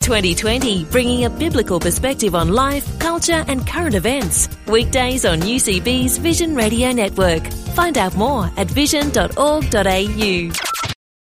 2020, bringing a biblical perspective on life, culture, and current events. Weekdays on UCB's Vision Radio Network. Find out more at vision.org.au.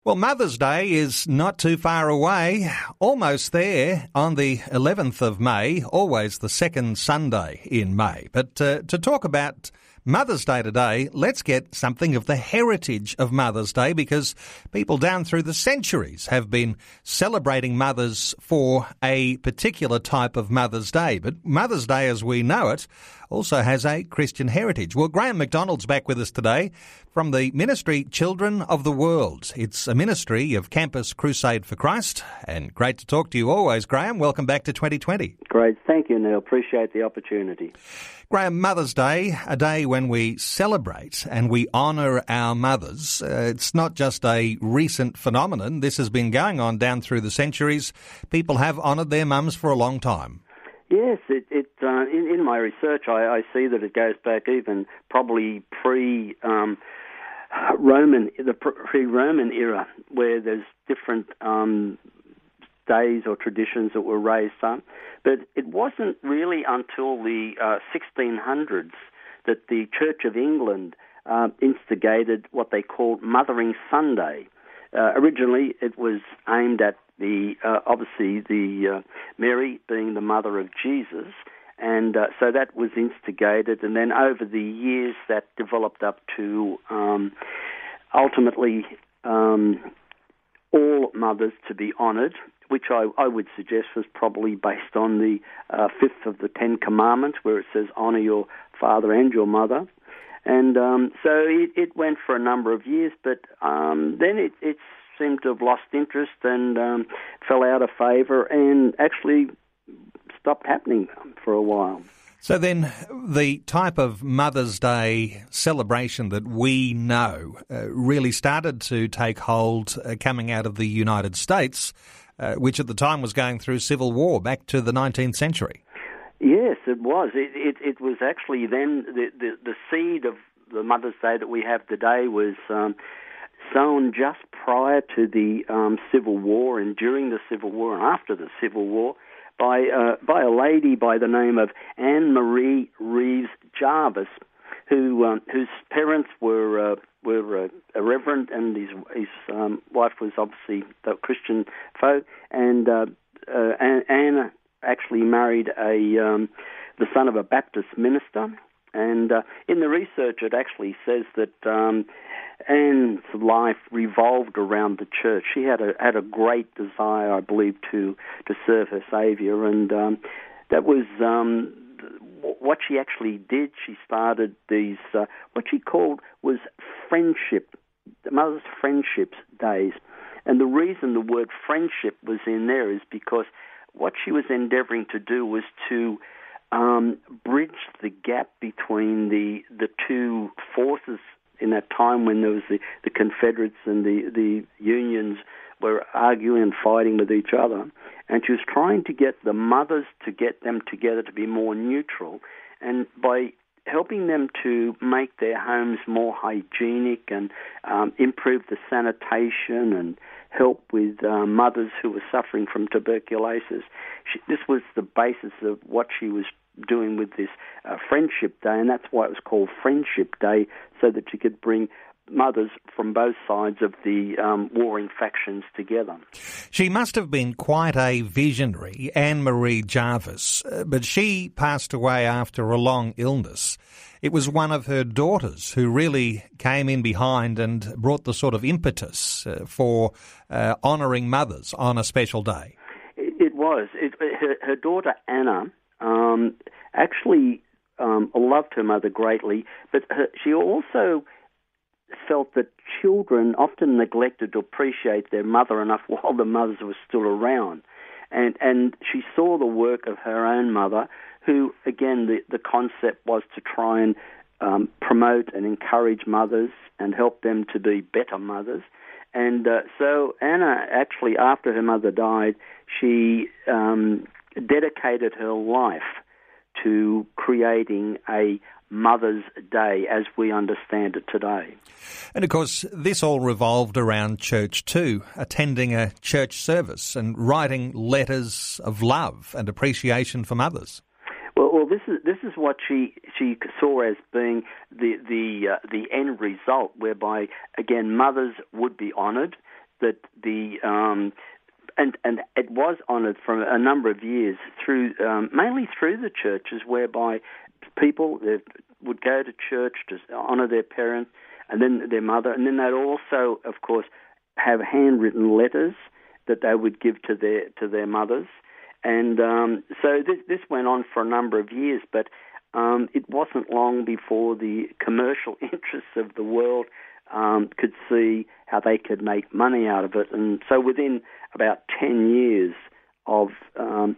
Well, Mother's Day is not too far away, almost there on the 11th of May, always the second Sunday in May. But uh, to talk about Mother's Day today, let's get something of the heritage of Mother's Day because people down through the centuries have been celebrating mothers for a particular type of Mother's Day. But Mother's Day, as we know it, also has a Christian heritage. Well, Graham McDonald's back with us today from the ministry Children of the World. It's a ministry of Campus Crusade for Christ, and great to talk to you always, Graham. Welcome back to 2020. Great. Thank you, Neil. Appreciate the opportunity. Graham, Mother's Day, a day when we celebrate and we honour our mothers. Uh, it's not just a recent phenomenon. This has been going on down through the centuries. People have honoured their mums for a long time. Yes, it, it uh, in, in, my research, I, I, see that it goes back even probably pre um, Roman, the pre Roman era, where there's different um, days or traditions that were raised on. But it wasn't really until the uh, 1600s that the Church of England uh, instigated what they called Mothering Sunday. Uh, originally, it was aimed at the uh, obviously the uh, Mary being the mother of Jesus, and uh, so that was instigated, and then over the years that developed up to um, ultimately um, all mothers to be honoured, which I, I, would suggest was probably based on the uh, fifth of the Ten Commandments, where it says honour your father and your mother. And um, so it, it, went for a number of years, but um, then it, it, seemed to have lost interest and um, fell out of favour and actually stopped happening for a while. So then, the type of Mother's Day celebration that we know uh, really started to take hold uh, coming out of the United States, uh, which at the time was going through civil war back to the 19th century. Yes, it was. It, it, it was actually then the, the, the seed of the Mother's Day that we have today was um, sown just prior to the um, Civil War and during the Civil War and after the Civil War by uh, by a lady by the name of Anne Marie Reeves Jarvis, who um, whose parents were uh, were uh, a reverend and his his um, wife was obviously the Christian folk, and uh, uh, Anne actually married a um, the son of a Baptist minister. And uh, in the research, it actually says that um, Anne's life revolved around the church. She had a had a great desire, I believe, to to serve her Savior, and um, that was um, what she actually did. She started these uh, what she called was friendship, the mother's friendships days, and the reason the word friendship was in there is because what she was endeavoring to do was to um, bridge the gap between the the two forces in that time when there was the, the Confederates and the, the Unions were arguing and fighting with each other. And she was trying to get the mothers to get them together to be more neutral. And by helping them to make their homes more hygienic and um, improve the sanitation and help with uh, mothers who were suffering from tuberculosis. She, this was the basis of what she was doing with this uh, Friendship Day, and that's why it was called Friendship Day, so that you could bring mothers from both sides of the um, warring factions together. She must have been quite a visionary, Anne Marie Jarvis, uh, but she passed away after a long illness. It was one of her daughters who really came in behind and brought the sort of impetus uh, for uh, honouring mothers on a special day. It, it was. It, her, her daughter Anna um, actually um, loved her mother greatly, but her, she also felt that children often neglected to appreciate their mother enough while the mothers were still around. And, and she saw the work of her own mother, who, again, the, the concept was to try and um, promote and encourage mothers and help them to be better mothers. And uh, so Anna, actually, after her mother died, she um, dedicated her life to creating a Mother's Day as we understand it today. And of course, this all revolved around church too, attending a church service and writing letters of love and appreciation for mothers. Well, well, this is this is what she she saw as being the the uh, the end result, whereby again mothers would be honoured, that the um, and and it was honoured for a number of years through um, mainly through the churches, whereby people would go to church to honour their parents and then their mother, and then they'd also, of course, have handwritten letters that they would give to their to their mothers, and um, so this this went on for a number of years, but. Um, it wasn't long before the commercial interests of the world um, could see how they could make money out of it. And so within about 10 years of um,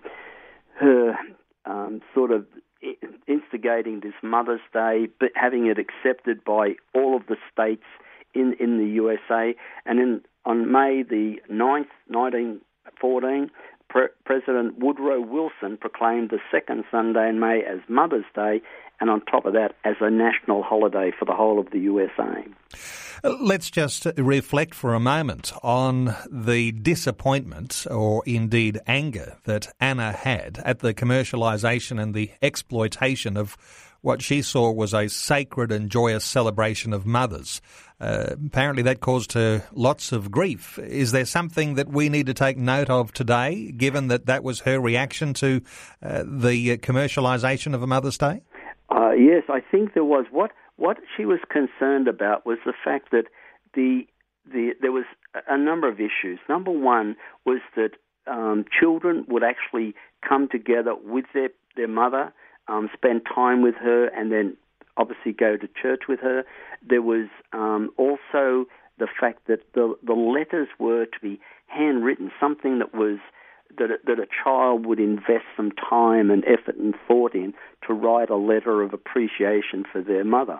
her um, sort of instigating this Mother's Day, but having it accepted by all of the states in, in the USA. And in, on May the 9th, 1914, Pre- President Woodrow Wilson proclaimed the second Sunday in May as Mother's Day, and on top of that, as a national holiday for the whole of the USA. Let's just reflect for a moment on the disappointment, or indeed anger, that Anna had at the commercialisation and the exploitation of what she saw was a sacred and joyous celebration of mothers. Uh, apparently, that caused her lots of grief. Is there something that we need to take note of today, given that that was her reaction to uh, the commercialisation of a Mother's Day? Uh, yes, I think there was. What what she was concerned about was the fact that the the there was a number of issues. Number one was that um, children would actually come together with their their mother, um, spend time with her, and then obviously go to church with her. There was um, also the fact that the the letters were to be handwritten, something that was that a, that a child would invest some time and effort and thought in to write a letter of appreciation for their mother.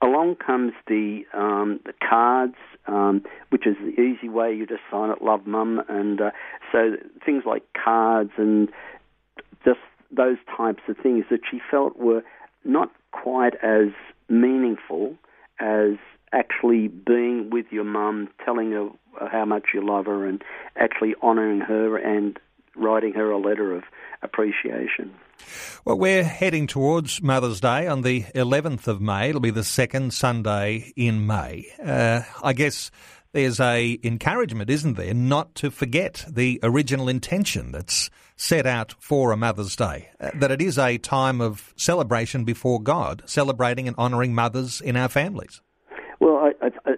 Along comes the um, the cards, um, which is the easy way you just sign it, love mum, and uh, so things like cards and just those types of things that she felt were not quite as meaningful as actually being with your mum, telling her how much you love her, and actually honouring her and writing her a letter of appreciation. Well, we're heading towards Mother's Day on the 11th of May. It'll be the second Sunday in May. Uh, I guess there's a encouragement, isn't there, not to forget the original intention that's set out for a Mother's Day, uh, that it is a time of celebration before God, celebrating and honouring mothers in our families. Well, I, I,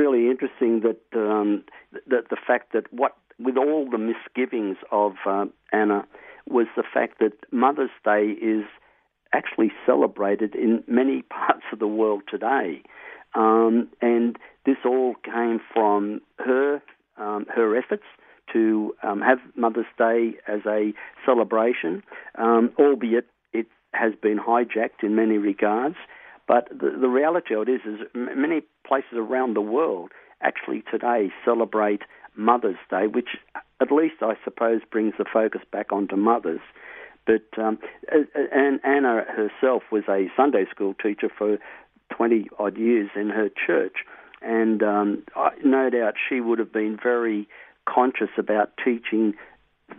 really interesting that um, that the fact that what with all the misgivings of uh, Anna was the fact that Mother's Day is actually celebrated in many parts of the world today. Um, and this all came from her um, her efforts to um, have Mother's Day as a celebration, um, albeit it has been hijacked in many regards. But the, the reality of it is, is many places around the world actually today celebrate Mother's Day, which at least I suppose brings the focus back onto mothers. But um, and Anna herself was a Sunday school teacher for 20 odd years in her church, and um, I, no doubt she would have been very conscious about teaching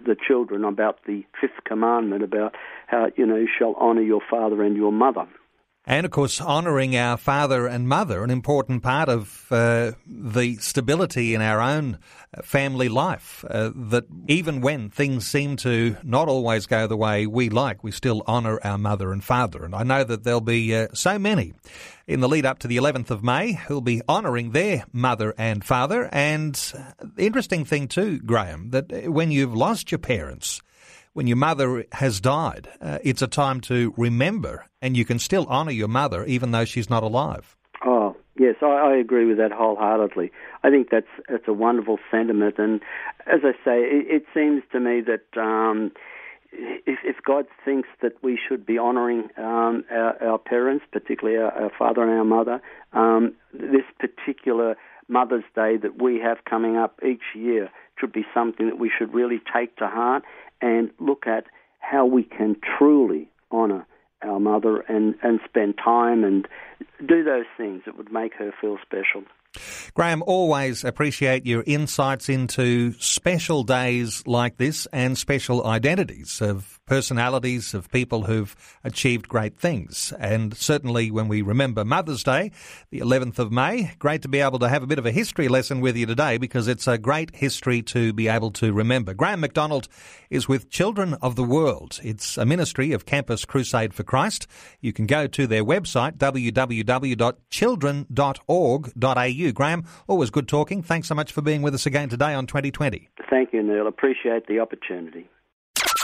the children about the fifth commandment about how you know you shall honor your father and your mother and of course, honouring our father and mother, an important part of uh, the stability in our own uh, family life. Uh, that even when things seem to not always go the way we like, we still honour our mother and father. And I know that there'll be uh, so many in the lead up to the 11th of May who'll be honouring their mother and father. And the interesting thing, too, Graham, that when you've lost your parents, when your mother has died, uh, it's a time to remember, and you can still honour your mother even though she's not alive. Oh, yes, I, I agree with that wholeheartedly. I think that's that's a wonderful sentiment, and as I say, it, it seems to me that um, if, if God thinks that we should be honouring um, our, our, parents, particularly our, our, father and our mother, um, this particular Mother's Day that we have coming up each year should be something that we should really take to heart and look at how we can truly honour our mother and, and spend time and do those things that would make her feel special. Graham, always appreciate your insights into special days like this and special identities of personalities of people who've achieved great things. And certainly when we remember Mother's Day, the 11th of May, great to be able to have a bit of a history lesson with you today because it's a great history to be able to remember. Graham McDonald is with Children of the World. It's a ministry of Campus Crusade for Christ. You can go to their website, www.children.org.au. Graham, always good talking. Thanks so much for being with us again today on 2020. Thank you, Neil. Appreciate the opportunity.